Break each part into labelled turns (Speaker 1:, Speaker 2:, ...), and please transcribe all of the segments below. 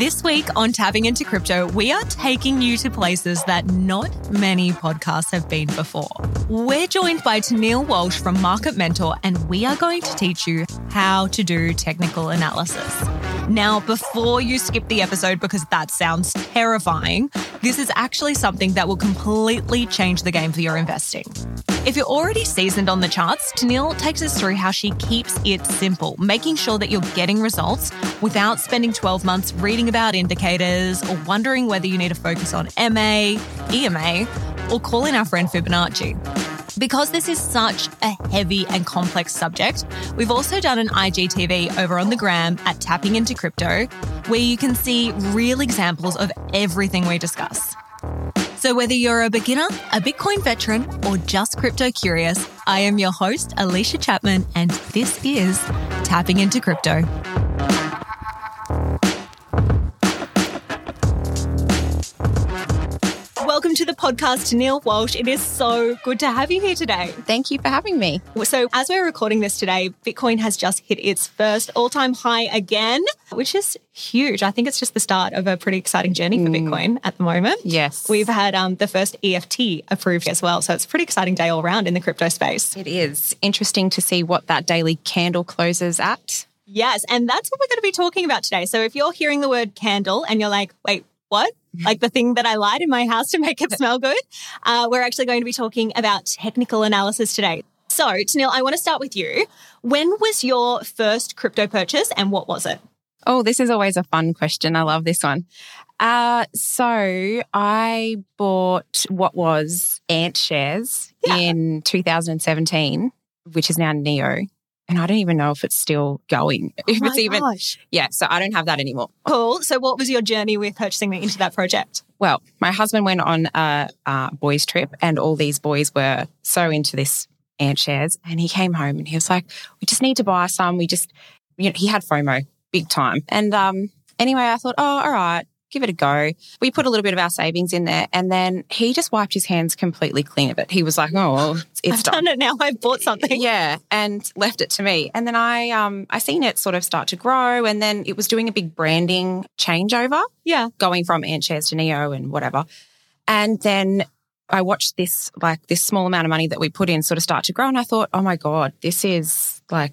Speaker 1: This week on Tapping into Crypto, we are taking you to places that not many podcasts have been before. We're joined by Tennille Walsh from Market Mentor, and we are going to teach you how to do technical analysis. Now, before you skip the episode, because that sounds terrifying, this is actually something that will completely change the game for your investing. If you're already seasoned on the charts, Tennille takes us through how she keeps it simple, making sure that you're getting results without spending 12 months reading about indicators or wondering whether you need to focus on MA, EMA, or call in our friend Fibonacci. Because this is such a heavy and complex subject, we've also done an IGTV over on the gram at Tapping Into Crypto, where you can see real examples of everything we discuss. So, whether you're a beginner, a Bitcoin veteran, or just crypto curious, I am your host, Alicia Chapman, and this is Tapping Into Crypto. The podcast, Neil Walsh. It is so good to have you here today.
Speaker 2: Thank you for having me.
Speaker 1: So, as we're recording this today, Bitcoin has just hit its first all time high again, which is huge. I think it's just the start of a pretty exciting journey for mm. Bitcoin at the moment.
Speaker 2: Yes.
Speaker 1: We've had um, the first EFT approved as well. So, it's a pretty exciting day all around in the crypto space.
Speaker 2: It is interesting to see what that daily candle closes at.
Speaker 1: Yes. And that's what we're going to be talking about today. So, if you're hearing the word candle and you're like, wait, what? Like the thing that I light in my house to make it smell good. Uh, we're actually going to be talking about technical analysis today. So, Tennille, I want to start with you. When was your first crypto purchase and what was it?
Speaker 2: Oh, this is always a fun question. I love this one. Uh, so I bought what was AntShares yeah. in 2017, which is now Neo and I don't even know if it's still going.
Speaker 1: Oh if it's even, gosh.
Speaker 2: yeah. So I don't have that anymore.
Speaker 1: Cool. So what was your journey with purchasing me into that project?
Speaker 2: Well, my husband went on a, a boys trip, and all these boys were so into this AntShares, and he came home and he was like, "We just need to buy some. We just, you know, he had FOMO big time." And um, anyway, I thought, "Oh, all right." Give it a go. We put a little bit of our savings in there, and then he just wiped his hands completely clean of it. He was like, "Oh, well, it's
Speaker 1: I've done. done it now. I've bought something."
Speaker 2: Yeah, and left it to me. And then I, um, I seen it sort of start to grow, and then it was doing a big branding changeover.
Speaker 1: Yeah,
Speaker 2: going from AntShares to Neo and whatever, and then. I watched this, like this small amount of money that we put in sort of start to grow. And I thought, oh my God, this is like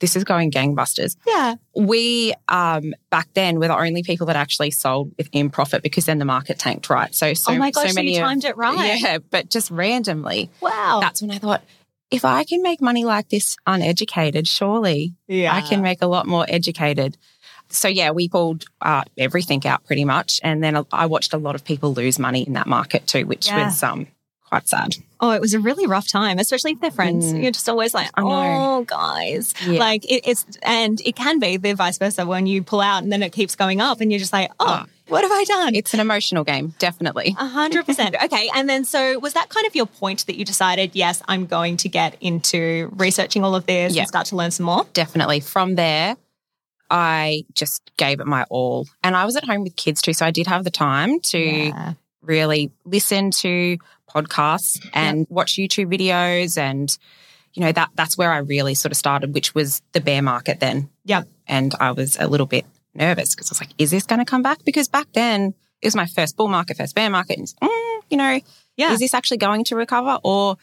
Speaker 2: this is going gangbusters.
Speaker 1: Yeah.
Speaker 2: We um back then were the only people that actually sold in profit because then the market tanked, right? So so,
Speaker 1: oh my gosh,
Speaker 2: so many
Speaker 1: so you timed of, it right.
Speaker 2: Yeah, but just randomly.
Speaker 1: Wow.
Speaker 2: That's when I thought, if I can make money like this uneducated, surely yeah. I can make a lot more educated. So yeah, we pulled uh, everything out pretty much, and then I watched a lot of people lose money in that market too, which yeah. was um quite sad.
Speaker 1: Oh, it was a really rough time, especially if they're friends. Mm. You're just always like, oh, guys. Yeah. Like it, it's, and it can be the vice versa when you pull out and then it keeps going up and you're just like, oh, oh. what have I done?
Speaker 2: It's an emotional game, definitely.
Speaker 1: A hundred percent. Okay. And then, so was that kind of your point that you decided, yes, I'm going to get into researching all of this yeah. and start to learn some more?
Speaker 2: Definitely. From there, I just gave it my all. And I was at home with kids too. So I did have the time to yeah. really listen to podcasts and yep. watch YouTube videos and you know that that's where I really sort of started which was the bear market then.
Speaker 1: Yep.
Speaker 2: And I was a little bit nervous because I was like is this going to come back because back then it was my first bull market first bear market and mm, you know yeah. is this actually going to recover or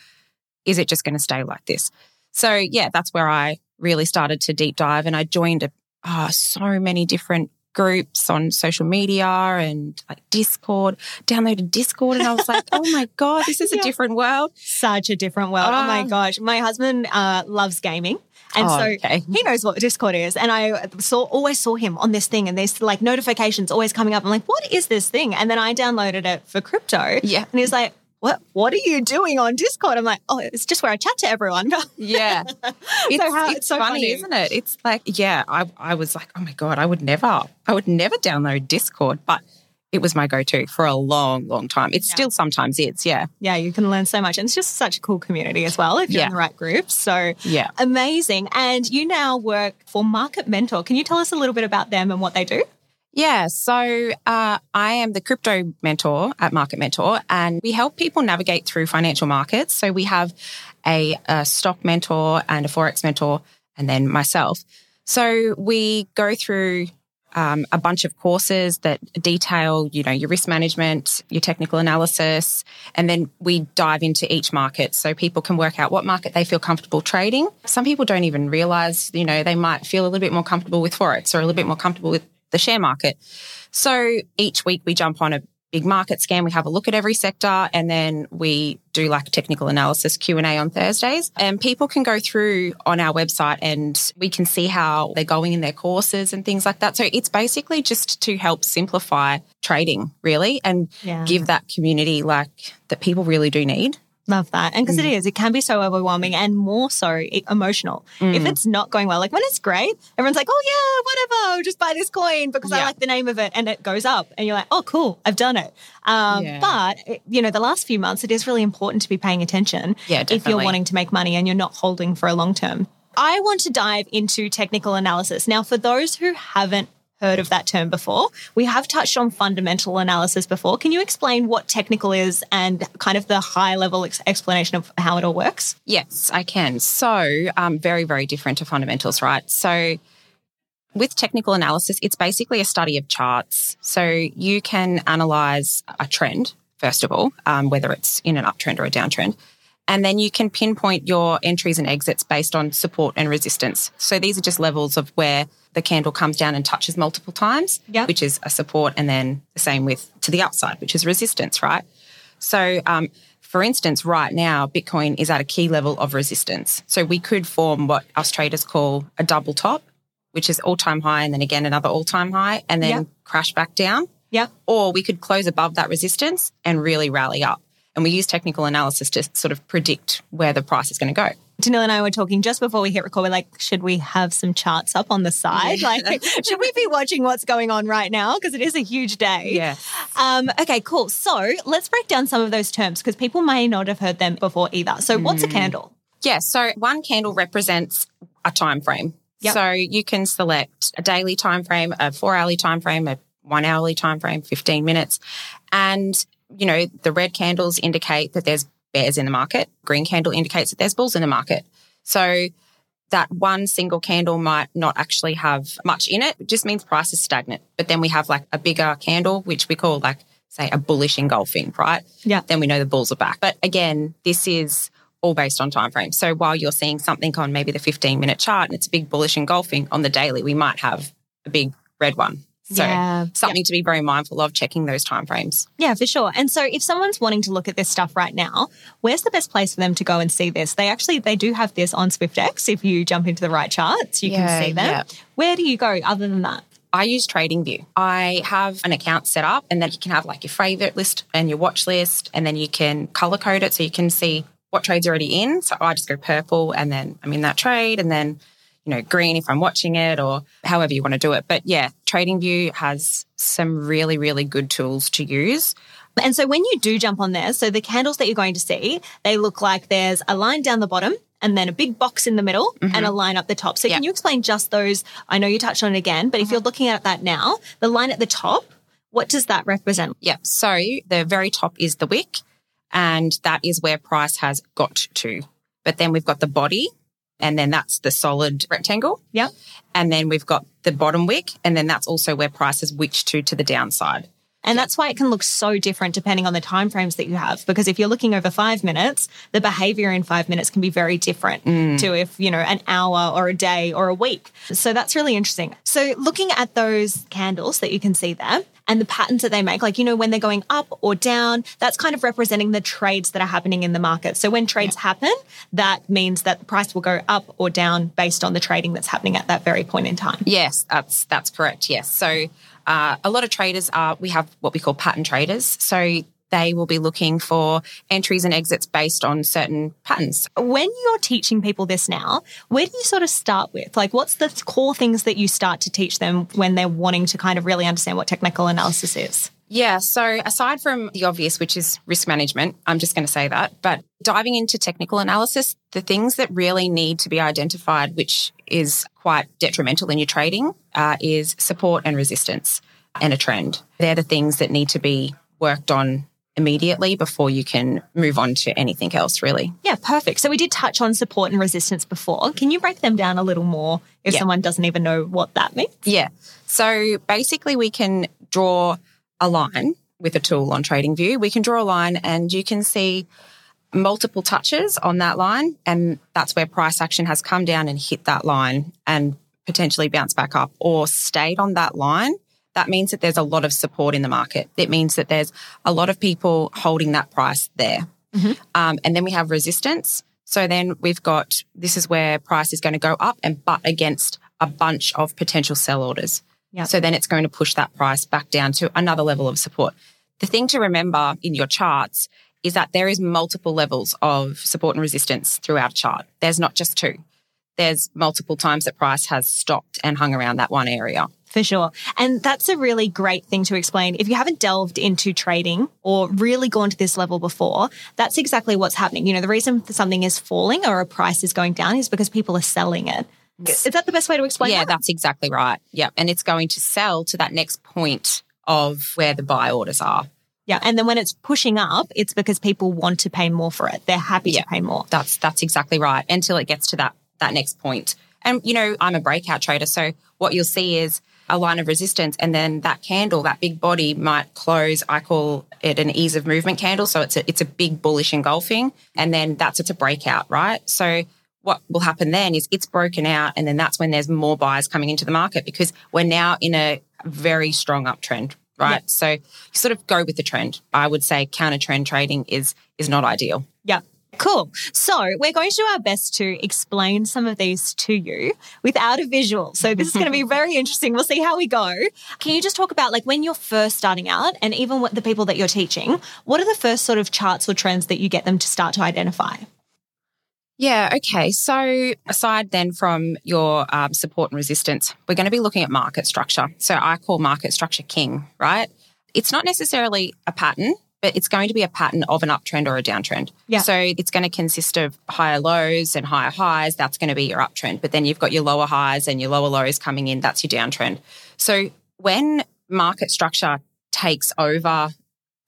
Speaker 2: is it just going to stay like this? So yeah, that's where I really started to deep dive and I joined a, oh, so many different groups on social media and like Discord, downloaded Discord. And I was like, oh my God, this is yeah. a different world.
Speaker 1: Such a different world. oh my ah. gosh. My husband uh, loves gaming. And oh, so okay. he knows what Discord is. And I saw always saw him on this thing and there's like notifications always coming up. I'm like, what is this thing? And then I downloaded it for crypto.
Speaker 2: Yeah.
Speaker 1: And he's like, what what are you doing on Discord? I'm like, oh, it's just where I chat to everyone.
Speaker 2: yeah. It's, so how, it's, it's so funny, funny, isn't it? It's like, yeah, I, I was like, oh my God, I would never, I would never download Discord, but it was my go-to for a long, long time. It yeah. still sometimes is, yeah.
Speaker 1: Yeah, you can learn so much. And it's just such a cool community as well if you're yeah. in the right groups. So
Speaker 2: yeah.
Speaker 1: amazing. And you now work for Market Mentor. Can you tell us a little bit about them and what they do?
Speaker 2: Yeah, so uh, I am the crypto mentor at Market Mentor, and we help people navigate through financial markets. So we have a, a stock mentor and a forex mentor, and then myself. So we go through um, a bunch of courses that detail, you know, your risk management, your technical analysis, and then we dive into each market so people can work out what market they feel comfortable trading. Some people don't even realize, you know, they might feel a little bit more comfortable with forex or a little bit more comfortable with the share market. So each week we jump on a big market scan. We have a look at every sector and then we do like technical analysis Q&A on Thursdays. And people can go through on our website and we can see how they're going in their courses and things like that. So it's basically just to help simplify trading really and yeah. give that community like that people really do need.
Speaker 1: Love that. And because mm. it is, it can be so overwhelming and more so emotional. Mm. If it's not going well, like when it's great, everyone's like, oh, yeah, whatever, just buy this coin because yeah. I like the name of it and it goes up. And you're like, oh, cool, I've done it. Um, yeah. But, you know, the last few months, it is really important to be paying attention
Speaker 2: yeah,
Speaker 1: if you're wanting to make money and you're not holding for a long term. I want to dive into technical analysis. Now, for those who haven't heard of that term before. We have touched on fundamental analysis before. Can you explain what technical is and kind of the high level ex- explanation of how it all works?
Speaker 2: Yes, I can. So, um, very, very different to fundamentals, right? So, with technical analysis, it's basically a study of charts. So, you can analyze a trend, first of all, um, whether it's in an uptrend or a downtrend. And then you can pinpoint your entries and exits based on support and resistance. So these are just levels of where the candle comes down and touches multiple times, yep. which is a support, and then the same with to the upside, which is resistance, right? So, um, for instance, right now, Bitcoin is at a key level of resistance. So we could form what us traders call a double top, which is all time high and then again another all time high and then yep. crash back down.
Speaker 1: Yeah.
Speaker 2: Or we could close above that resistance and really rally up. And we use technical analysis to sort of predict where the price is going to go.
Speaker 1: Danil and I were talking just before we hit record. We're like, should we have some charts up on the side? Yeah. Like, should we be watching what's going on right now? Because it is a huge day.
Speaker 2: Yeah.
Speaker 1: Um, okay, cool. So let's break down some of those terms because people may not have heard them before either. So, mm. what's a mm. candle?
Speaker 2: Yeah. So, one candle represents a time frame. Yep. So you can select a daily time frame, a four hourly time frame, a one hourly time frame, 15 minutes. And you know, the red candles indicate that there's bears in the market. Green candle indicates that there's bulls in the market. So that one single candle might not actually have much in it. It just means price is stagnant. But then we have like a bigger candle, which we call like, say, a bullish engulfing, right?
Speaker 1: Yeah.
Speaker 2: Then we know the bulls are back. But again, this is all based on time frame. So while you're seeing something on maybe the 15 minute chart and it's a big bullish engulfing on the daily, we might have a big red one so yeah. something yep. to be very mindful of checking those timeframes.
Speaker 1: Yeah, for sure. And so if someone's wanting to look at this stuff right now, where's the best place for them to go and see this? They actually they do have this on Swyftx. If you jump into the right charts, you yeah, can see them. Yeah. Where do you go other than that?
Speaker 2: I use TradingView. I have an account set up and then you can have like your favorite list and your watch list and then you can color code it so you can see what trade's already in. So I just go purple and then I'm in that trade and then you know, green if I'm watching it or however you want to do it. But yeah, TradingView has some really, really good tools to use.
Speaker 1: And so when you do jump on there, so the candles that you're going to see, they look like there's a line down the bottom and then a big box in the middle mm-hmm. and a line up the top. So can you explain just those? I know you touched on it again, but mm-hmm. if you're looking at that now, the line at the top, what does that represent?
Speaker 2: Yeah. So the very top is the wick and that is where price has got to. But then we've got the body and then that's the solid rectangle.
Speaker 1: Yeah.
Speaker 2: And then we've got the bottom wick, and then that's also where prices witch to to the downside.
Speaker 1: And that's why it can look so different depending on the time frames that you have. Because if you're looking over five minutes, the behavior in five minutes can be very different mm. to if, you know, an hour or a day or a week. So that's really interesting. So looking at those candles that you can see there, and the patterns that they make, like, you know, when they're going up or down, that's kind of representing the trades that are happening in the market. So when trades yeah. happen, that means that the price will go up or down based on the trading that's happening at that very point in time.
Speaker 2: Yes, that's that's correct. Yes. So uh, a lot of traders are we have what we call pattern traders. So they will be looking for entries and exits based on certain patterns.
Speaker 1: When you're teaching people this now, where do you sort of start with? Like, what's the core things that you start to teach them when they're wanting to kind of really understand what technical analysis is?
Speaker 2: Yeah. So aside from the obvious, which is risk management, I'm just going to say that, but diving into technical analysis, the things that really need to be identified, which is quite detrimental in your trading, uh, is support and resistance and a trend. They're the things that need to be worked on immediately before you can move on to anything else, really.
Speaker 1: Yeah, perfect. So we did touch on support and resistance before. Can you break them down a little more if yeah. someone doesn't even know what that means?
Speaker 2: Yeah. So basically, we can draw a line with a tool on TradingView. We can draw a line and you can see multiple touches on that line. And that's where price action has come down and hit that line and potentially bounced back up or stayed on that line that means that there's a lot of support in the market. It means that there's a lot of people holding that price there. Mm-hmm. Um, and then we have resistance. So then we've got this is where price is going to go up and butt against a bunch of potential sell orders. Yep. So then it's going to push that price back down to another level of support. The thing to remember in your charts is that there is multiple levels of support and resistance throughout a chart. There's not just two. There's multiple times that price has stopped and hung around that one area.
Speaker 1: For sure. And that's a really great thing to explain. If you haven't delved into trading or really gone to this level before, that's exactly what's happening. You know, the reason something is falling or a price is going down is because people are selling it. Is that the best way to explain
Speaker 2: yeah,
Speaker 1: that?
Speaker 2: that's exactly right. Yeah. And it's going to sell to that next point of where the buy orders are.
Speaker 1: Yeah. And then when it's pushing up, it's because people want to pay more for it. They're happy yeah, to pay more.
Speaker 2: That's that's exactly right. Until it gets to that that next point. And you know, I'm a breakout trader, so what you'll see is a line of resistance and then that candle that big body might close i call it an ease of movement candle. So it's a it's a big bullish engulfing and then that's it's a breakout right? So what will happen then is it's broken out and then that's when there's more buyers coming into the market because we're now in a very strong uptrend right? Yep. so you sort of go with the trend. I would say counter trend trading is is not ideal.
Speaker 1: Yeah Cool. So we're going to do our best to explain some of these to you without a visual. So this is going to be very interesting. We'll see how we go. Can you just talk about like when you're first starting out and even with the people that you're teaching, what are the first sort of charts or trends that you get them to start to identify?
Speaker 2: Yeah, okay. So, aside then from your um, support and resistance, we're going to be looking at market structure. So, I call market structure king, right? It's not necessarily a pattern, but it's going to be a pattern of an uptrend or a downtrend. Yeah. So it's going to consist of higher lows and higher highs. That's going to be your uptrend. But then you've got your lower highs and your lower lows coming in. That's your downtrend. So when market structure takes over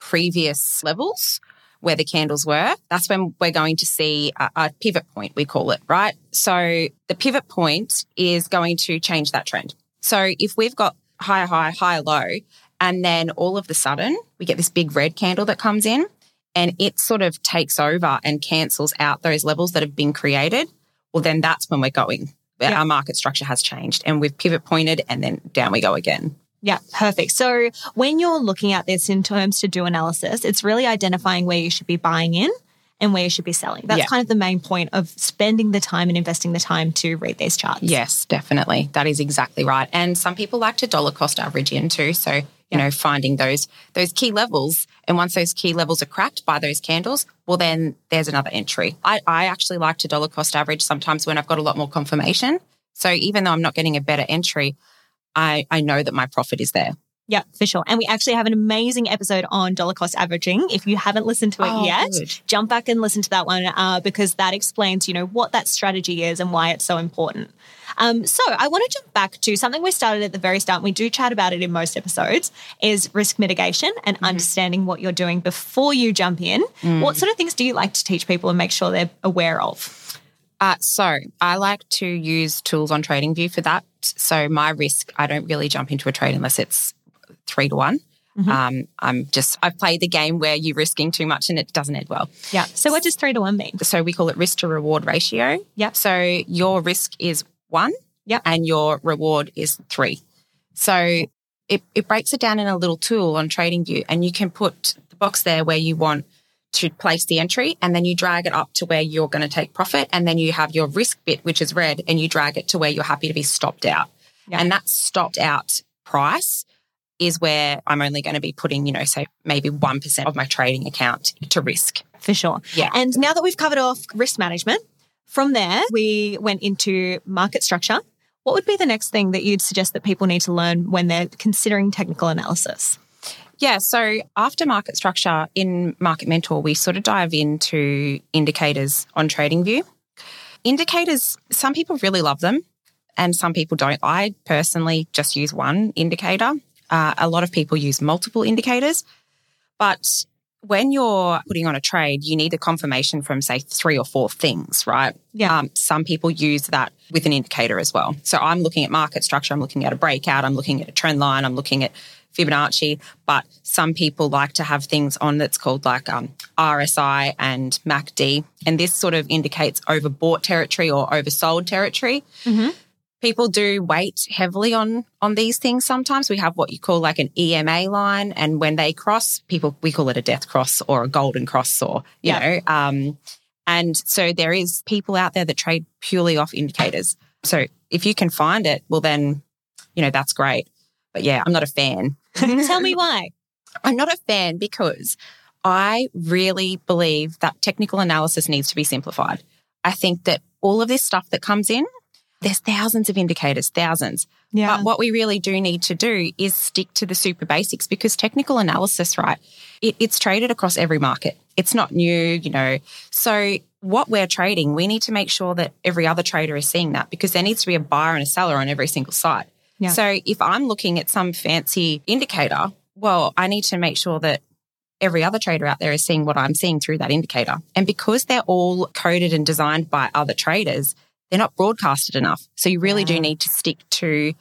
Speaker 2: previous levels where the candles were, that's when we're going to see a, a pivot point, we call it, right? So the pivot point is going to change that trend. So if we've got higher high, higher low, and then all of the sudden, we get this big red candle that comes in and it sort of takes over and cancels out those levels that have been created. Well, then that's when we're going. Yeah. Our market structure has changed and we've pivot pointed and then down we go again.
Speaker 1: Yeah, perfect. So when you're looking at this in terms to do analysis, it's really identifying where you should be buying in and where you should be selling. That's yeah. kind of the main point of spending the time and investing the time to read these charts.
Speaker 2: Yes, definitely. That is exactly right. And some people like to dollar cost average in too. So, you know, finding those those key levels. And once those key levels are cracked by those candles, well then there's another entry. I, I actually like to dollar cost average sometimes when I've got a lot more confirmation. So even though I'm not getting a better entry, I, I know that my profit is there.
Speaker 1: Yeah, for sure. And we actually have an amazing episode on dollar cost averaging. If you haven't listened to it oh, yet, good. jump back and listen to that one uh, because that explains, you know, what that strategy is and why it's so important. Um, so I want to jump back to something we started at the very start. We do chat about it in most episodes is risk mitigation and mm-hmm. understanding what you're doing before you jump in. Mm. What sort of things do you like to teach people and make sure they're aware of?
Speaker 2: Uh, so I like to use tools on TradingView for that. So my risk, I don't really jump into a trade unless it's three to one. Mm-hmm. Um, I'm just, I've played the game where you're risking too much and it doesn't end well.
Speaker 1: Yeah. So what does three to one mean?
Speaker 2: So we call it risk to reward ratio.
Speaker 1: Yeah.
Speaker 2: So your risk is one.
Speaker 1: Yeah.
Speaker 2: And your reward is three. So it, it breaks it down in a little tool on TradingView and you can put the box there where you want to place the entry and then you drag it up to where you're going to take profit. And then you have your risk bit, which is red, and you drag it to where you're happy to be stopped out. Yeah. And that stopped out price is where I'm only going to be putting, you know, say maybe 1% of my trading account to risk.
Speaker 1: For sure.
Speaker 2: Yeah.
Speaker 1: And now that we've covered off risk management, from there, we went into market structure. What would be the next thing that you'd suggest that people need to learn when they're considering technical analysis?
Speaker 2: Yeah, so after market structure in Market Mentor, we sort of dive into indicators on TradingView. Indicators, some people really love them and some people don't. I personally just use one indicator uh, a lot of people use multiple indicators, but when you're putting on a trade, you need a confirmation from, say, three or four things, right?
Speaker 1: Yeah. Um,
Speaker 2: some people use that with an indicator as well. So I'm looking at market structure, I'm looking at a breakout, I'm looking at a trend line, I'm looking at Fibonacci, but some people like to have things on that's called like um, RSI and MACD. And this sort of indicates overbought territory or oversold territory.
Speaker 1: Mm-hmm
Speaker 2: people do weight heavily on on these things sometimes. We have what you call like an ema line and when they cross people we call it a death cross or a golden cross or you yeah. know um, and so there is people out there that trade purely off indicators. So if you can find it well then you know that's great. But yeah i'm not a fan.
Speaker 1: Tell me why.
Speaker 2: I'm not a fan because i really believe that technical analysis needs to be simplified. I think that all of this stuff that comes in there's thousands of indicators, thousands.
Speaker 1: Yeah.
Speaker 2: But what we really do need to do is stick to the super basics because technical analysis, right? It, it's traded across every market. It's not new, you know. So what we're trading, we need to make sure that every other trader is seeing that because there needs to be a buyer and a seller on every single side.
Speaker 1: Yeah.
Speaker 2: So if I'm looking at some fancy indicator, well, I need to make sure that every other trader out there is seeing what I'm seeing through that indicator. And because they're all coded and designed by other traders, they're not broadcasted enough. So you really do need to stick to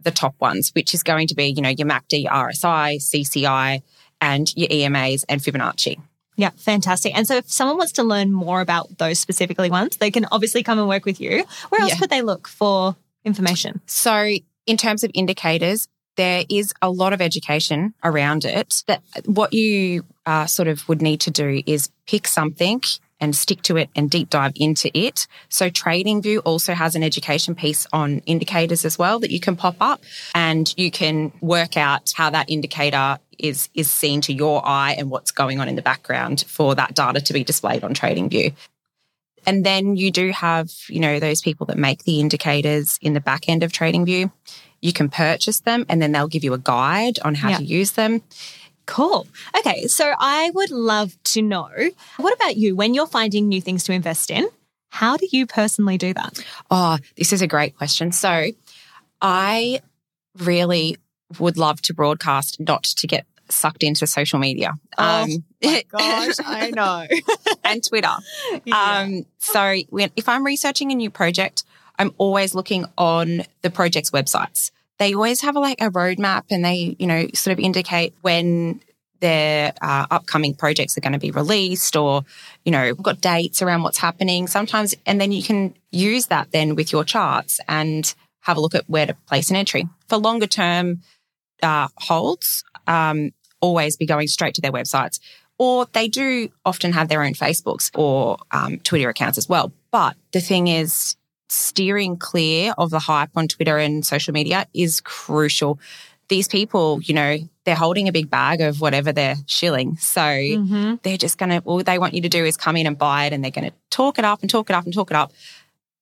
Speaker 2: the top ones, which is going to be, you know, your MACD, RSI, CCI, and your EMAs and Fibonacci.
Speaker 1: Yeah, fantastic. And so if someone wants to learn more about those specifically ones, they can obviously come and work with you. Where else yeah. could they look for information?
Speaker 2: So in terms of indicators, there is a lot of education around it. That what you uh, sort of would need to do is pick something and stick to it and deep dive into it. So TradingView also has an education piece on indicators as well that you can pop up and you can work out how that indicator is is seen to your eye and what's going on in the background for that data to be displayed on TradingView. And then you do have, you know, those people that make the indicators in the back end of TradingView. You can purchase them and then they'll give you a guide on how yeah. to use them.
Speaker 1: Cool. Okay. So I would love to know what about you when you're finding new things to invest in? How do you personally do that?
Speaker 2: Oh, this is a great question. So I really would love to broadcast, not to get sucked into social media.
Speaker 1: Oh um, my gosh, I know.
Speaker 2: and Twitter. Yeah. Um, so when, if I'm researching a new project, I'm always looking on the project's websites they always have a, like a roadmap and they, you know, sort of indicate when their uh, upcoming projects are going to be released or, you know, got dates around what's happening sometimes. And then you can use that then with your charts and have a look at where to place an entry. For longer term uh, holds, um, always be going straight to their websites. Or they do often have their own Facebooks or um, Twitter accounts as well. But the thing is, steering clear of the hype on Twitter and social media is crucial. These people, you know, they're holding a big bag of whatever they're shilling. So
Speaker 1: mm-hmm.
Speaker 2: they're just going to, all they want you to do is come in and buy it and they're going to talk it up and talk it up and talk it up.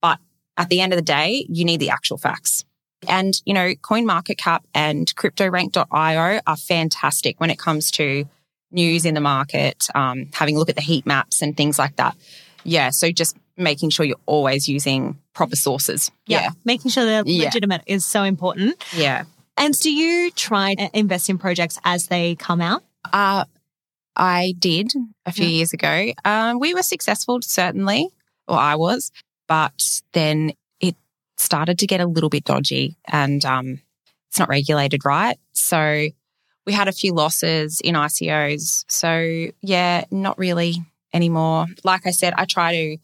Speaker 2: But at the end of the day, you need the actual facts. And, you know, CoinMarketCap and CryptoRank.io are fantastic when it comes to news in the market, um, having a look at the heat maps and things like that. Yeah. So just making sure you're always using proper sources.
Speaker 1: Yeah. yeah. Making sure they're yeah. legitimate is so important.
Speaker 2: Yeah.
Speaker 1: And do you try to invest in projects as they come out?
Speaker 2: Uh, I did a few yeah. years ago. Um, we were successful, certainly, or I was, but then it started to get a little bit dodgy and um, it's not regulated right. So we had a few losses in ICOs. So, yeah, not really anymore. Like I said, I try to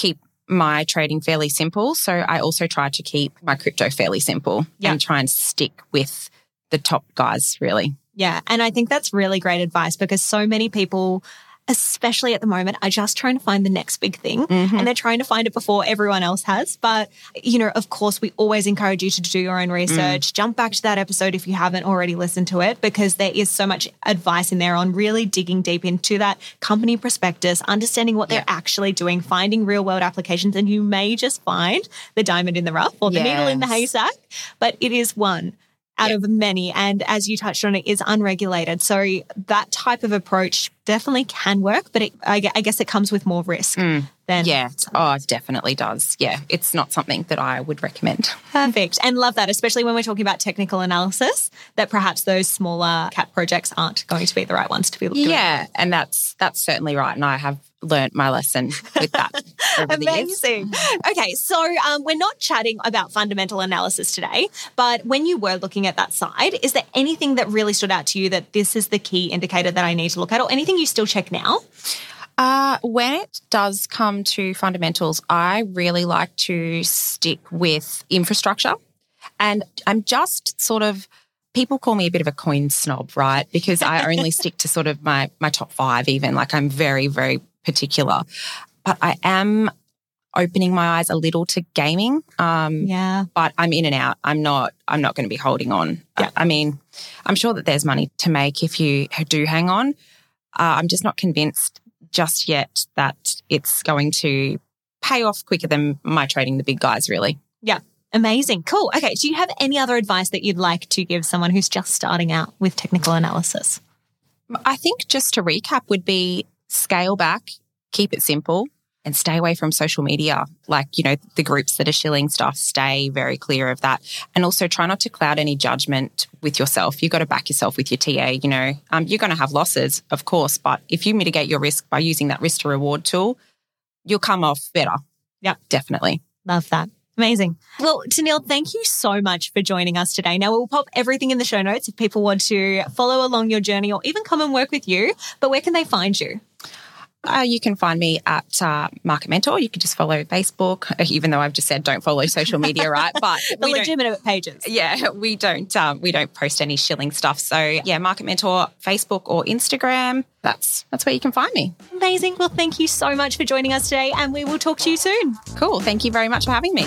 Speaker 2: keep my trading fairly simple. So I also try to keep my crypto fairly simple yeah. and try and stick with the top guys, really.
Speaker 1: Yeah. And I think that's really great advice because so many people especially at the moment, are just trying to find the next big thing
Speaker 2: mm-hmm.
Speaker 1: and they're trying to find it before everyone else has. But, you know, of course, we always encourage you to do your own research. Mm. Jump back to that episode if you haven't already listened to it, because there is so much advice in there on really digging deep into that company prospectus, understanding what they're actually doing, finding real world applications. And you may just find the diamond in the rough or the yes. needle in the haystack, but it is one out of many. And as you touched on, it is unregulated. So that type of approach definitely can work, but it, I, guess it comes with more risk.
Speaker 2: Mm. Than- yeah. Oh, it definitely does. Yeah. It's not something that I would recommend.
Speaker 1: Perfect. And love that, especially when we're talking about technical analysis, that perhaps those smaller cap projects aren't going to be the right ones to be
Speaker 2: doing. Yeah. And that's, that's certainly right. And I have learnt my lesson with that.
Speaker 1: Amazing. Okay, so um, we're not chatting about fundamental analysis today, but when you were looking at that side, is there anything that really stood out to you that this is the key indicator that I need to look at, or anything you still check now?
Speaker 2: Uh, when it does come to fundamentals, I really like to stick with infrastructure. And I'm just sort of people call me a bit of a coin snob, right? Because I only stick to sort of my my top five even. Like I'm very, very particular. But I am opening my eyes a little to gaming.
Speaker 1: Um, yeah.
Speaker 2: But I'm in and out. I'm not. I'm not going to be holding on. Yeah. I, I, mean, I'm sure that there's money to make if you do hang on. Uh, I'm just not convinced just yet that it's going to pay off quicker than my trading the big guys. Really.
Speaker 1: Yeah. Amazing. Cool. Okay. Do you have any other advice that you'd like to give someone who's just starting out with technical analysis?
Speaker 2: I think just to recap would be scale back, keep it simple, and stay away from social media. Like, you know, the groups that are shilling stuff, stay very clear of that. And also try not to cloud any judgment with yourself. You've got to back yourself with your TA. You know, um, you're going to have losses, of course, but if you mitigate your risk by using that risk to reward tool, you'll come off better.
Speaker 1: Yeah,
Speaker 2: definitely.
Speaker 1: Love that. Amazing. Well, Tennille, thank you so much for joining us today. Now, we'll pop everything in the show notes if people want to follow along your journey or even come and work with you. But where can they find you?
Speaker 2: Uh, you can find me at uh, Market Mentor. You can just follow Facebook, even though I've just said don't follow social media, right?
Speaker 1: But the legitimate pages.
Speaker 2: Yeah, we don't um, we don't post any shilling stuff. So yeah, Market Mentor, Facebook or Instagram. That's that's where you can find me.
Speaker 1: Amazing. Well, thank you so much for joining us today, and we will talk to you soon.
Speaker 2: Cool. Thank you very much for having me.